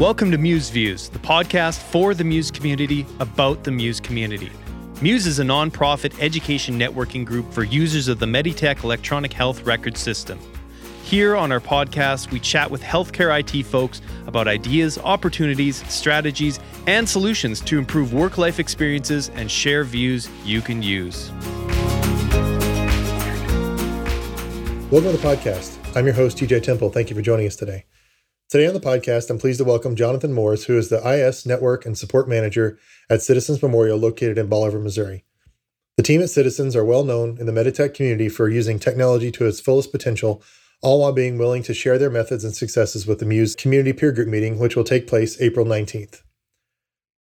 Welcome to Muse Views, the podcast for the Muse community about the Muse community. Muse is a nonprofit education networking group for users of the Meditech electronic health record system. Here on our podcast, we chat with healthcare IT folks about ideas, opportunities, strategies, and solutions to improve work life experiences and share views you can use. Welcome to the podcast. I'm your host, TJ Temple. Thank you for joining us today. Today on the podcast, I'm pleased to welcome Jonathan Morris, who is the IS Network and Support Manager at Citizens Memorial located in Bolivar, Missouri. The team at Citizens are well known in the Meditech community for using technology to its fullest potential, all while being willing to share their methods and successes with the Muse Community Peer Group meeting, which will take place April 19th.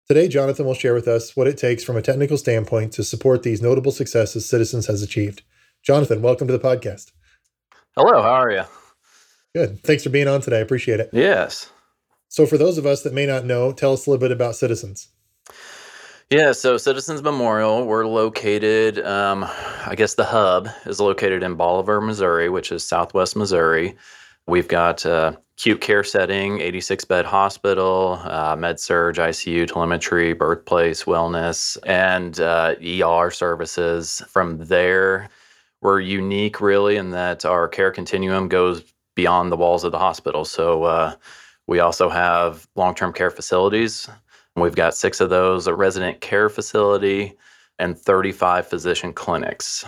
Today, Jonathan will share with us what it takes from a technical standpoint to support these notable successes Citizens has achieved. Jonathan, welcome to the podcast. Hello, how are you? Good. Thanks for being on today. I appreciate it. Yes. So, for those of us that may not know, tell us a little bit about Citizens. Yeah, so Citizens Memorial, we're located, um, I guess the hub is located in Bolivar, Missouri, which is southwest Missouri. We've got a acute care setting, 86 bed hospital, uh, med surg, ICU, telemetry, birthplace, wellness, and uh, ER services. From there, we're unique really in that our care continuum goes beyond the walls of the hospital. So uh, we also have long term care facilities. We've got six of those, a resident care facility, and 35 physician clinics.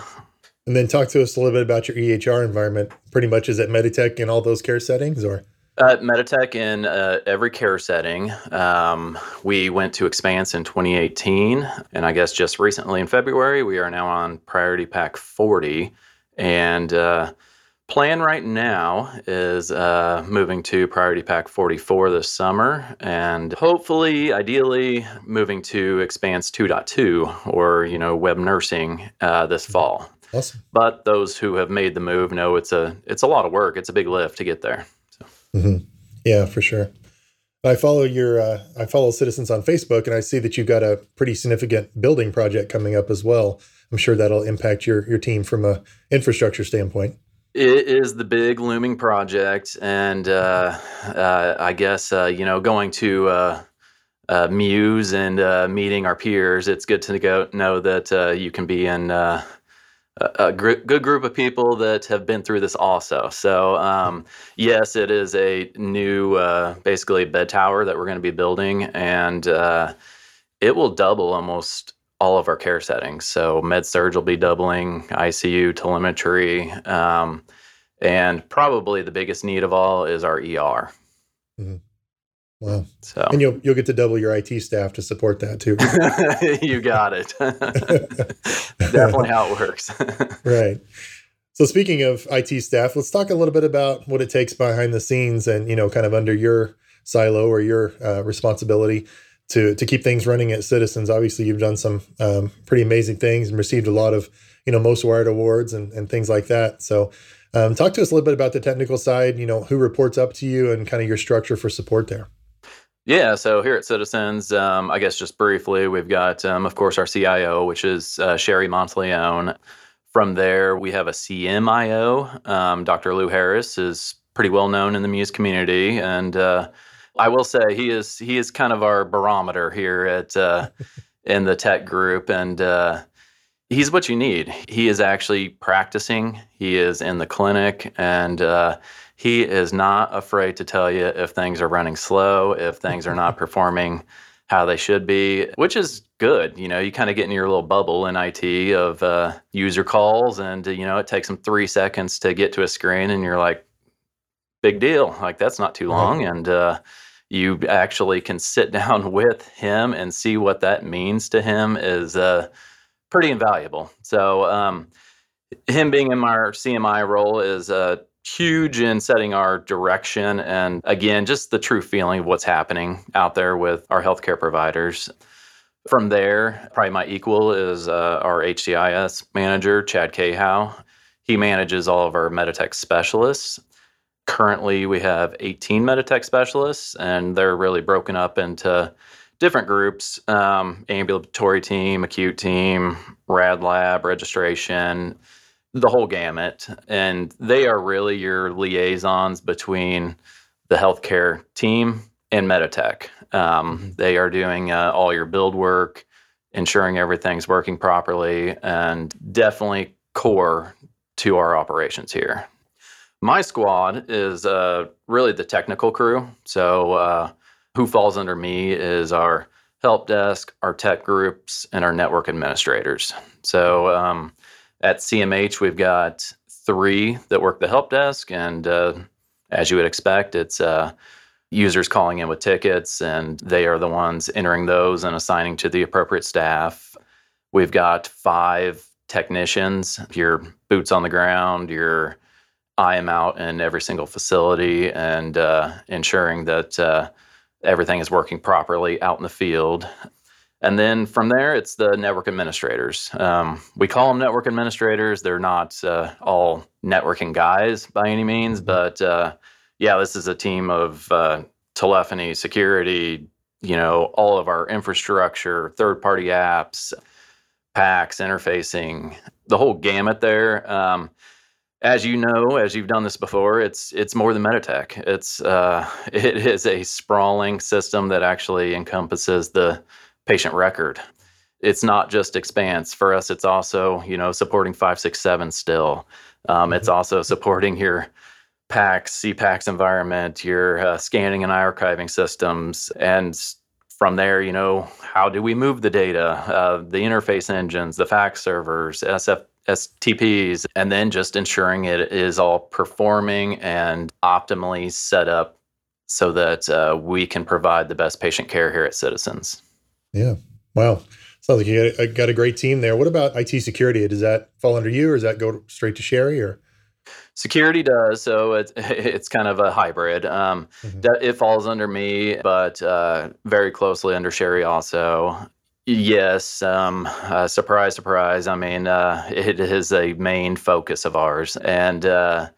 And then talk to us a little bit about your EHR environment. Pretty much is it Meditech in all those care settings or? Uh, Meditech in uh, every care setting. Um, we went to Expanse in 2018, and I guess just recently in February, we are now on Priority Pack 40. And uh, plan right now is uh, moving to Priority Pack 44 this summer, and hopefully, ideally, moving to Expanse 2.2 or you know web nursing uh, this mm-hmm. fall. Awesome. But those who have made the move know it's a it's a lot of work. It's a big lift to get there. So. Mm-hmm. Yeah, for sure. I follow your uh, I follow Citizens on Facebook, and I see that you've got a pretty significant building project coming up as well. I'm sure that'll impact your your team from a infrastructure standpoint. It is the big looming project, and uh, uh, I guess uh, you know going to uh, uh, Muse and uh, meeting our peers. It's good to go, know that you can be in a, a gr- good group of people that have been through this also. So um, yes, it is a new, basically bed tower that we're going to be building, and it will double almost all of our care settings. So med surg will be doubling, ICU, telemetry, um, and probably the biggest need of all is our ER. Mm-hmm. Wow. So and you'll you'll get to double your IT staff to support that too. you got it. Definitely how it works. right. So speaking of IT staff, let's talk a little bit about what it takes behind the scenes and you know kind of under your silo or your uh, responsibility to to keep things running at Citizens. Obviously, you've done some um, pretty amazing things and received a lot of you know most wired awards and, and things like that. So, um, talk to us a little bit about the technical side. You know, who reports up to you and kind of your structure for support there. Yeah, so here at Citizens, um, I guess just briefly, we've got, um, of course, our CIO, which is uh, Sherry Monteleone. From there, we have a CMIO. Um, Dr. Lou Harris is pretty well known in the Muse community, and uh, I will say he is he is kind of our barometer here at uh, in the tech group, and uh, he's what you need. He is actually practicing. He is in the clinic, and uh, he is not afraid to tell you if things are running slow, if things are not performing how they should be, which is good. You know, you kind of get in your little bubble in IT of uh, user calls, and you know it takes them three seconds to get to a screen, and you're like, big deal. Like that's not too long, and uh, you actually can sit down with him and see what that means to him is uh, pretty invaluable. So um, him being in my CMI role is uh, huge in setting our direction and again just the true feeling of what's happening out there with our healthcare providers. From there, probably my equal is uh, our HCIS manager, Chad Cahow. He manages all of our Meditech specialists currently we have 18 Meditech specialists, and they're really broken up into different groups um, ambulatory team, acute team, rad lab, registration, the whole gamut. And they are really your liaisons between the healthcare team and Meditech. Um, mm-hmm. They are doing uh, all your build work, ensuring everything's working properly, and definitely core to our operations here. My squad is uh, really the technical crew. So, uh, who falls under me is our help desk, our tech groups, and our network administrators. So, um, at CMH, we've got three that work the help desk, and uh, as you would expect, it's uh, users calling in with tickets, and they are the ones entering those and assigning to the appropriate staff. We've got five technicians, your boots on the ground, your I am out in every single facility and uh, ensuring that uh, everything is working properly out in the field. And then from there, it's the network administrators. Um, we call them network administrators. They're not uh, all networking guys by any means, mm-hmm. but uh, yeah, this is a team of uh, telephony, security, you know, all of our infrastructure, third party apps, PACS, interfacing, the whole gamut there. Um, as you know, as you've done this before, it's it's more than Meditech. It's uh, it is a sprawling system that actually encompasses the patient record. It's not just Expanse for us. It's also you know supporting five six seven still. Um, it's mm-hmm. also supporting your PACS, CPACS environment, your uh, scanning and archiving systems, and from there, you know, how do we move the data, uh, the interface engines, the fax servers, SF, STPs, and then just ensuring it is all performing and optimally set up so that uh, we can provide the best patient care here at Citizens. Yeah. Wow. Sounds like you got a, got a great team there. What about IT security? Does that fall under you or does that go straight to Sherry or? Security does, so it's it's kind of a hybrid. Um, mm-hmm. It falls under me, but uh, very closely under Sherry also. Yes, um, uh, surprise, surprise. I mean, uh, it is a main focus of ours, and uh,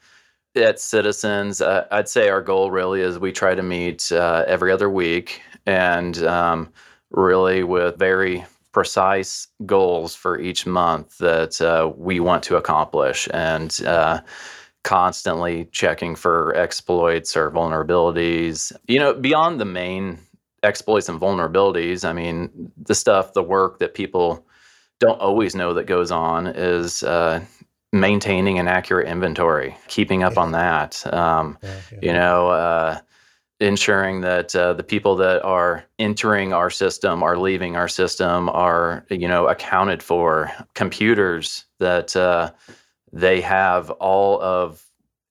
at Citizens, uh, I'd say our goal really is we try to meet uh, every other week, and um, really with very precise goals for each month that uh, we want to accomplish and constantly checking for exploits or vulnerabilities. You know, beyond the main exploits and vulnerabilities, I mean, the stuff, the work that people don't always know that goes on is uh, maintaining an accurate inventory, keeping up yeah. on that. Um, yeah, yeah. You know, uh, ensuring that uh, the people that are entering our system are leaving our system are you know accounted for computers that uh, they have all of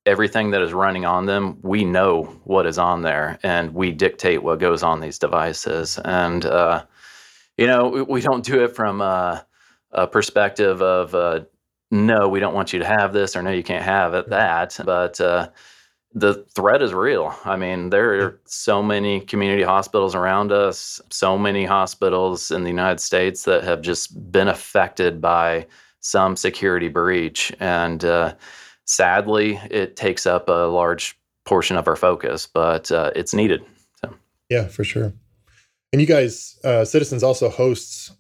everything that is running on them we know what is on there and we dictate what goes on these devices and uh, you know we, we, don't do it from a, a perspective of uh, no we don't want you to have this or no you can't have it that but uh, the threat is real. I mean, there are so many community hospitals around us, so many hospitals in the United States that have just been affected by some security breach. And uh, sadly, it takes up a large portion of our focus, but uh, it's needed. So. Yeah, for sure. And you guys, uh, Citizens also hosts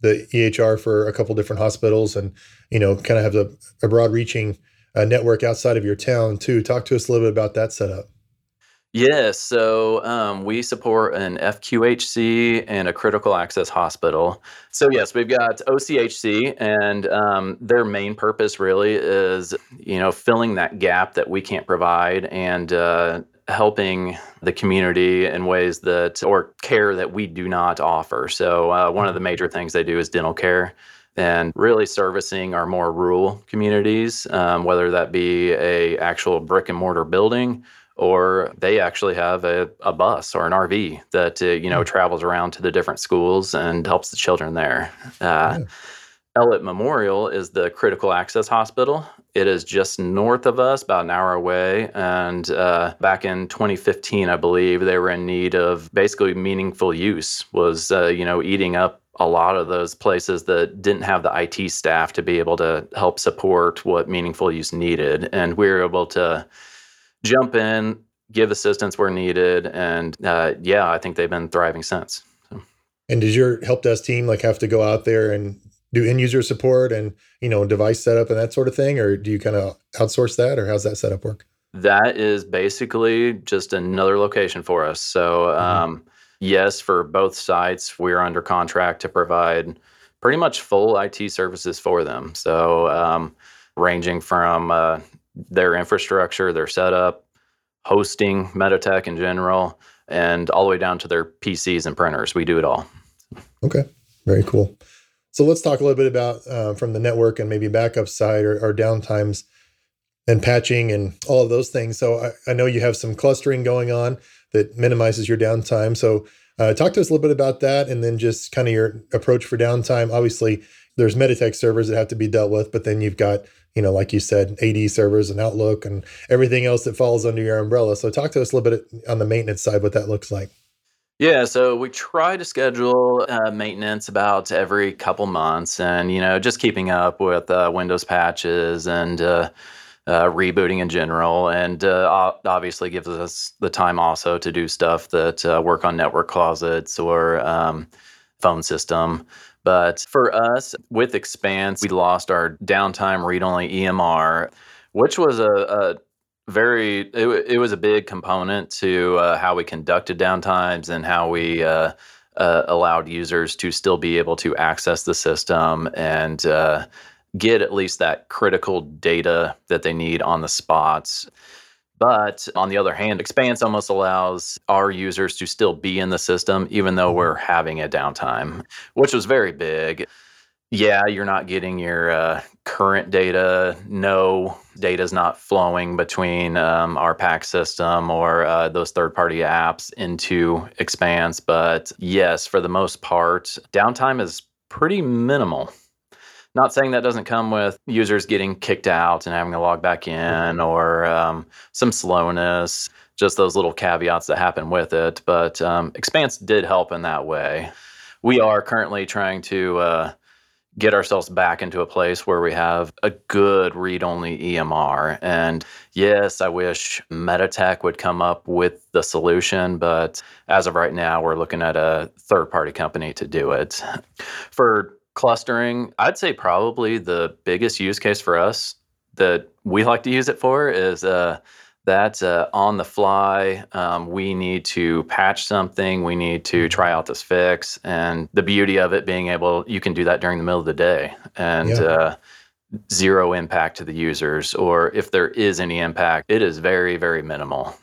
the EHR for a couple different hospitals and, you know, kind of have a, a broad reaching a network outside of your town too. Talk to us a little bit about that setup. Yes, so um, we support an FQHC and a critical access hospital. So yes, we've got OCHC, and um, their main purpose really is, you know, filling that gap that we can't provide and uh, helping the community in ways that or care that we do not offer. So uh, one of the major things they do is dental care and really servicing our more rural communities, um, whether that be a actual brick and mortar building or they actually have a, a bus or an RV that uh, you know mm. travels around to the different schools and helps the children there. Uh, yeah. Ellett Memorial is the critical access hospital. It is just north of us, about an hour away. And uh, back in 2015, I believe they were in need of basically meaningful use. Was uh, you know eating up a lot of those places that didn't have the IT staff to be able to help support what meaningful use needed. And we were able to jump in, give assistance where needed. And uh, yeah, I think they've been thriving since. So. And does your help desk team like have to go out there and do end user support and, you know, device setup and that sort of thing? Or do you kind of outsource that or how's that setup work? That is basically just another location for us. So, mm-hmm. um, yes, for both sites, we're under contract to provide pretty much full IT services for them. So, um, ranging from uh, their infrastructure, their setup, hosting, Meditech in general, and all the way down to their PCs and printers. We do it all. Okay, very cool. So let's talk a little bit about uh, from the network and maybe backup side or, or downtimes and patching and all of those things. So I, I, know you have some clustering going on that minimizes your downtime. So uh, talk to us a little bit about that and then just kind of your approach for downtime. Obviously, there's Meditech servers that have to be dealt with, but then you've got, you know, like you said, AD servers and Outlook and everything else that falls under your umbrella. So talk to us a little bit on the maintenance side, what that looks like. Yeah, so we try to schedule uh, maintenance about every couple months, and you know, just keeping up with uh, Windows patches and uh, uh rebooting in general, and uh, obviously gives us the time also to do stuff that uh, work on network closets or um, phone system. But for us, with Expanse, we lost our downtime read-only EMR, which was a, a very it, it was a big component to uh, how we conducted downtimes and how we uh, uh, allowed users to still be able to access the system and uh, get at least that critical data that they need on the spots but on the other hand expanse almost allows our users to still be in the system even though mm-hmm. we're having a downtime which was very big yeah, you're not getting your uh, current data. No data is not flowing between um, our PACS system or uh, those third party apps into Expanse. But yes, for the most part, downtime is pretty minimal. Not saying that doesn't come with users getting kicked out and having to log back in or um, some slowness, just those little caveats that happen with it. But um, Expanse did help in that way. We are currently trying to. Uh, get ourselves back into a place where we have a good read only EMR. And yes, I wish Meditech would come up with the solution, but as of right now, we're looking at a third party company to do it. For clustering, I'd say probably the biggest use case for us that we like to use it for is uh, that's uh, on the fly. Um, we need to patch something. We need to mm-hmm. try out this fix. And the beauty of it being able, you can do that during the middle of the day and yeah. uh, zero impact to the users. Or if there is any impact, it is very, very minimal.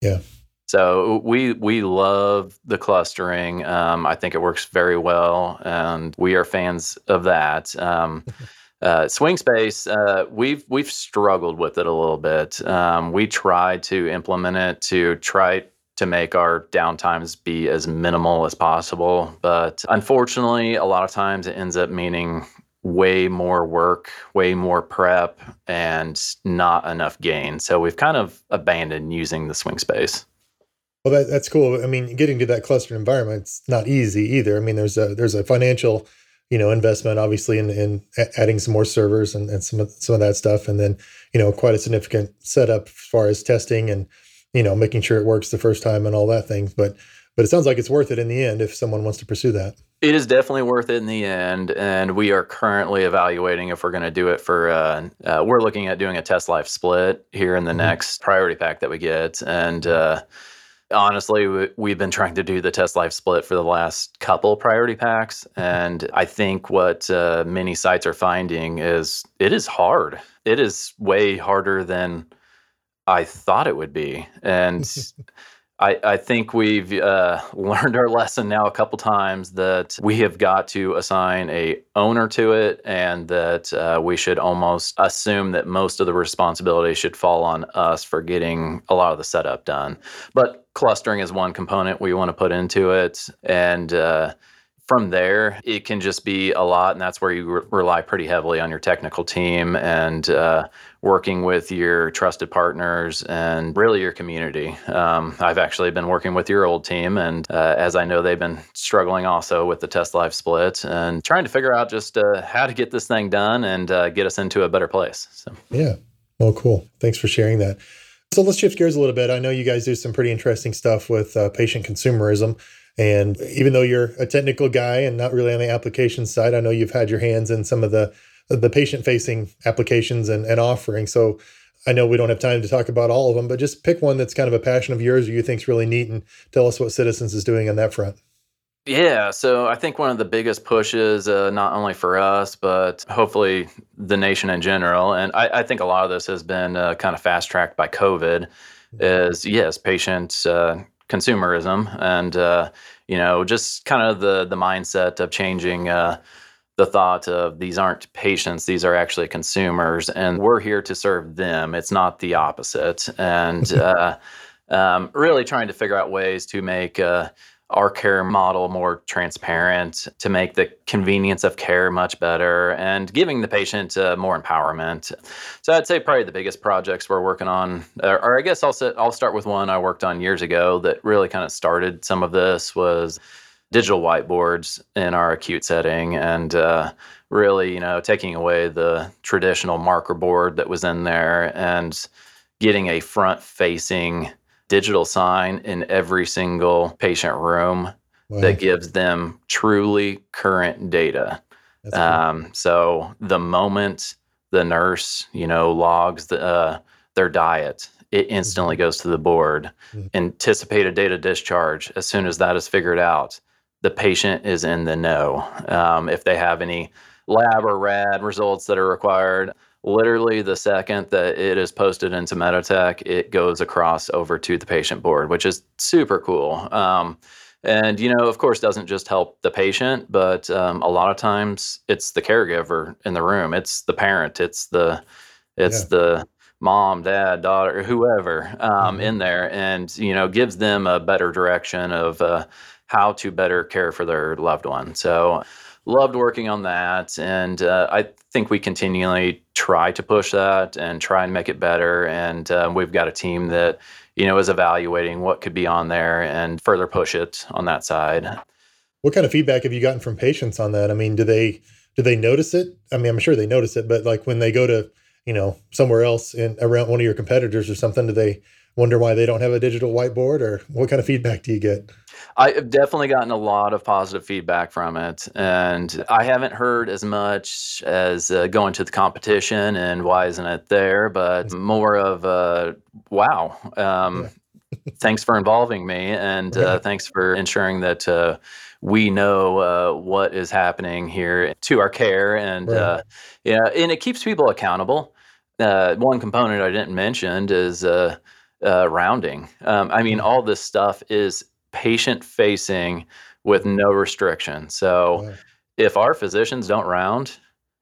Yeah. So we we love the clustering. Um, I think it works very well, and we are fans of that. Um, Uh, swing space, uh, we've we've struggled with it a little bit. Um, we tried to implement it to try to make our downtimes be as minimal as possible, but unfortunately, a lot of times it ends up meaning way more work, way more prep, and not enough gain. So we've kind of abandoned using the swing space. Well, that, that's cool. I mean, getting to that clustered environment, it's not easy either. I mean, there's a there's a financial you know investment obviously in, in adding some more servers and, and some of some of that stuff and then you know quite a significant setup as far as testing and you know making sure it works the first time and all that things but but it sounds like it's worth it in the end if someone wants to pursue that it is definitely worth it in the end and we are currently evaluating if we're going to do it for uh, uh, we're looking at doing a test live split here in the mm-hmm. next priority pack that we get and uh, Honestly, we've been trying to do the test live split for the last couple priority packs. And I think what uh, many sites are finding is it is hard. It is way harder than I thought it would be. And I, I think we've uh, learned our lesson now a couple times that we have got to assign a owner to it, and that uh, we should almost assume that most of the responsibility should fall on us for getting a lot of the setup done. But clustering is one component we want to put into it, and uh, from there, it can just be a lot, and that's where you re- rely pretty heavily on your technical team and uh, working with your trusted partners and really your community. Um, I've actually been working with your old team, and uh, as I know, they've been struggling also with the test live split and trying to figure out just uh, how to get this thing done and uh, get us into a better place. So, yeah. Oh, cool. Thanks for sharing that. So let's shift gears a little bit. I know you guys do some pretty interesting stuff with uh, patient consumerism. And even though you're a technical guy and not really on the application side, I know you've had your hands in some of the the patient facing applications and, and offerings. So I know we don't have time to talk about all of them, but just pick one that's kind of a passion of yours or you think's really neat and tell us what Citizens is doing on that front. Yeah, so I think one of the biggest pushes, uh, not only for us, but hopefully the nation in general, and I, I think a lot of this has been uh, kind of fast tracked by COVID, mm-hmm. is yes, patient uh, consumerism, and uh, you know just kind of the the mindset of changing uh, the thought of these aren't patients, these are actually consumers, and we're here to serve them. It's not the opposite, and uh, um, really trying to figure out ways to make our care model more transparent to make the convenience of care much better and giving the patient uh, more empowerment. So I'd say probably the biggest projects we're working on, or, or I guess I'll, sit, I'll start with one I worked on years ago that really kind of started some of this was digital whiteboards in our acute setting and uh, really, you know, taking away the traditional marker board that was in there and getting a front facing digital sign in every single patient room wow. that gives them truly current data. Cool. Um, so the moment the nurse, you know, logs the, uh, their diet, it instantly mm-hmm. goes to the board. Mm-hmm. Anticipated data discharge, as soon as that is figured out, the patient is in the know. Um, if they have any lab or RAD results that are required, literally the second that it is posted into Meditech, it goes across over to the patient board, which is super cool. Um, and you know, of course, doesn't just help the patient, but um, a lot of times it's the caregiver in the room. It's the parent. It's the it's yeah. the mom, dad, daughter, whoever um, mm-hmm. in there, and you know, gives them a better direction of uh, how to better care for their loved one. So loved working on that and uh, i think we continually try to push that and try and make it better and uh, we've got a team that you know is evaluating what could be on there and further push it on that side. What kind of feedback have you gotten from patients on that? I mean do they do they notice it? I mean i'm sure they notice it but like when they go to you know somewhere else in around one of your competitors or something do they wonder why they don't have a digital whiteboard or what kind of feedback do you get I've definitely gotten a lot of positive feedback from it, and I haven't heard as much as uh, going to the competition and why isn't it there, but more of uh, wow. Um, thanks for involving me, and uh, thanks for ensuring that uh, we know uh, what is happening here to our care, and uh, yeah, and it keeps people accountable. one component I didn't mention is rounding. Um, I mean, mm. all this stuff is patient facing with no restriction. So if our physicians don't round,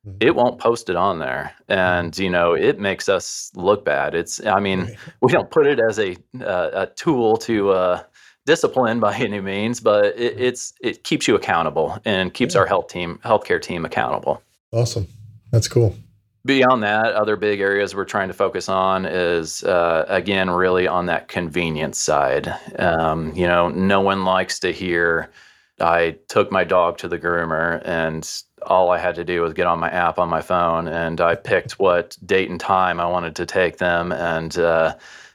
mm-hmm. it won't post it on there and mm-hmm. you know it makes us look bad it's i mean we don't put it as a uh, a tool to uh, discipline by any means but it, mm-hmm. it's it keeps you accountable and keeps yeah. our health team healthcare team accountable awesome that's cool beyond that, other big areas we're trying to focus on is uh, again really on that convenience side. Um, you know, no one likes to hear. I took my dog to the groomer, and all I had to do was get on my app on my phone, and I picked what date and time I wanted to take them, and uh,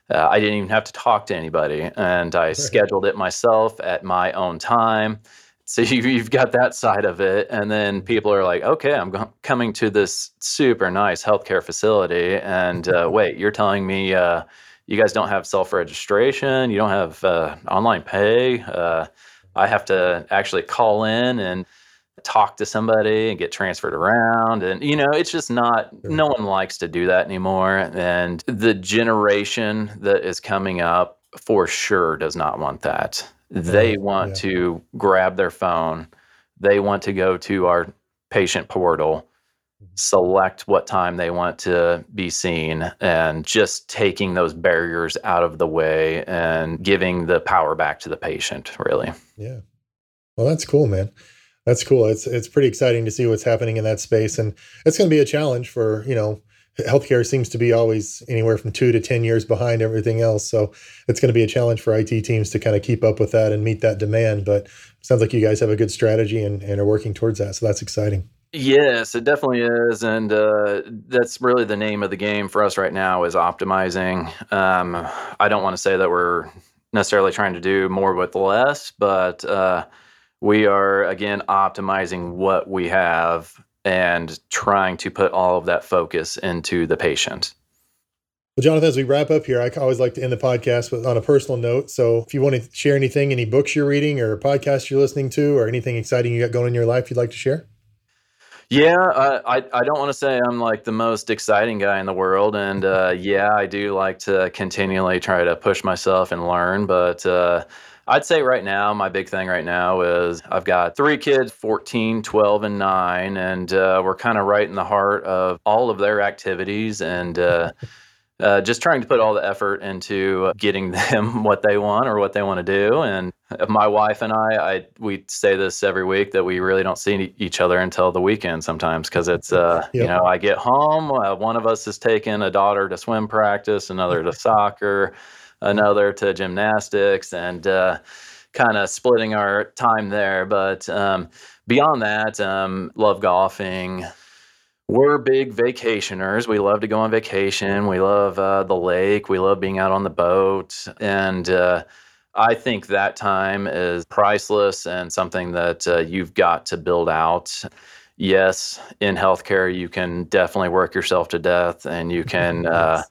uh, I didn't even have to talk to anybody, and I scheduled it myself at my own time so you've got that side of it and then people are like okay i'm go- coming to this super nice healthcare facility and uh, wait you're telling me uh, you guys don't have self-registration? You don't have uh, online pay? Uh, i have to actually call in and talk to somebody and get transferred around? And you know it's just not no one likes to do that anymore and the generation that is coming up for sure does not want that they want yeah. to grab their phone. They want to go to our patient portal, mm-hmm. select what time they want to be seen, and just taking those barriers out of the way and giving the power back to the patient, really. Yeah. Well, that's cool, man. That's cool. It's it's pretty exciting to see what's happening in that space, and it's going to be a challenge for you know healthcare seems to be always anywhere from two to 10 years behind everything else. So it's going to be a challenge for IT teams to kind of keep up with that and meet that demand. But sounds like you guys have a good strategy and, and are working towards that. So that's exciting. Yes, it definitely is, and uh, that's really the name of the game for us right now is optimizing. Um, I don't want to say that we're necessarily trying to do more with less, but uh, we are again optimizing what we have and trying to put all of that focus into the patient. Well, Jonathan, as we wrap up here, I always like to end the podcast with, on a personal note. So if you want to share anything, any books you're reading or podcasts you're listening to, or anything exciting you got going in your life you'd like to share? Yeah, uh, I I don't want to say I'm like the most exciting guy in the world, and uh, yeah, I do like to continually try to push myself and learn. But uh, I'd say right now, my big thing right now is I've got three kids 14, 12, and 9, and uh, we're kind of right in the heart of all of their activities. And uh, uh, just trying to put all the effort into getting them what they want or what they want to do. And my wife and I, I we say this every week that we really don't see each other until the weekend sometimes because it's uh, yep. you know I get home, uh, one of us is taking a daughter to swim practice, another to soccer, another to gymnastics, and uh, kind of splitting our time there. But um, beyond that, um, love golfing we're big vacationers. We love to go on vacation. We love uh, the lake. We love being out on the boat. And uh, I think that time is priceless and something that uh, you've got to build out. Yes, in healthcare, you can definitely work yourself to death and you can.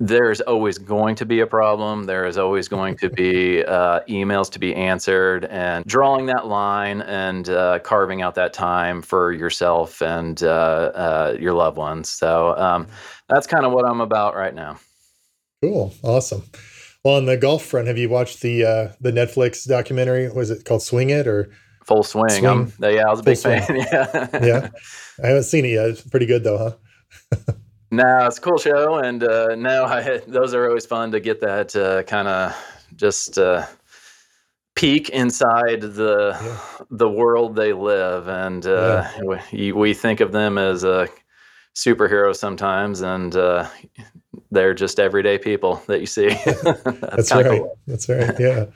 Uh, there's always going to be a problem. There is always going to be uh, emails to be answered, and drawing that line and uh, carving out that time for yourself and uh, uh your loved ones. So um, that's kind of what I'm about right now. Cool, awesome. Well, on the golf front, have you watched the uh, the Netflix documentary? Was it called Swing It or Full Swing? swing? Um, yeah, I was a Full big swing. fan. yeah, yeah. I haven't seen it yet. It's pretty good though, huh? No, it's a cool show, and uh, no, I, those are always fun to get that uh, kind of just uh, peek inside the yeah. the world they live, and uh, yeah. we, we think of them as a superhero sometimes, and uh, they're just everyday people that you see. That's, That's right. Cool. That's right. Yeah.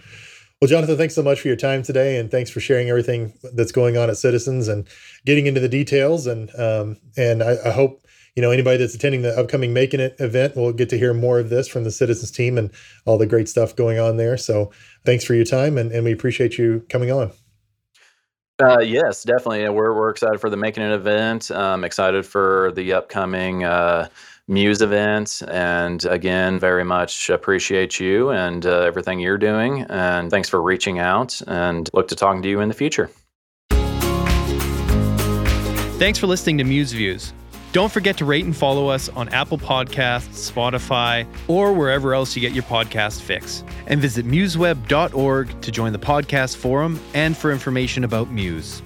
Well, Jonathan, thanks so much for your time today, and thanks for sharing everything that's going on at Citizens and getting into the details. And um, and I, I hope you know, anybody that's attending the upcoming Making It event will get to hear more of this from the Citizens team and all the great stuff going on there. So thanks for your time, and, and we appreciate you coming on. Uh, yes, definitely. We're, we're excited for the Making It event. Um, excited for the upcoming uh, Muse event. And again, very much appreciate you and uh, everything you're doing. And thanks for reaching out and look to talking to you in the future. Thanks for listening to Muse Views. Don't forget to rate and follow us on Apple Podcasts, Spotify, or wherever else you get your podcast fix. And visit museweb.org to join the podcast forum and for information about Muse.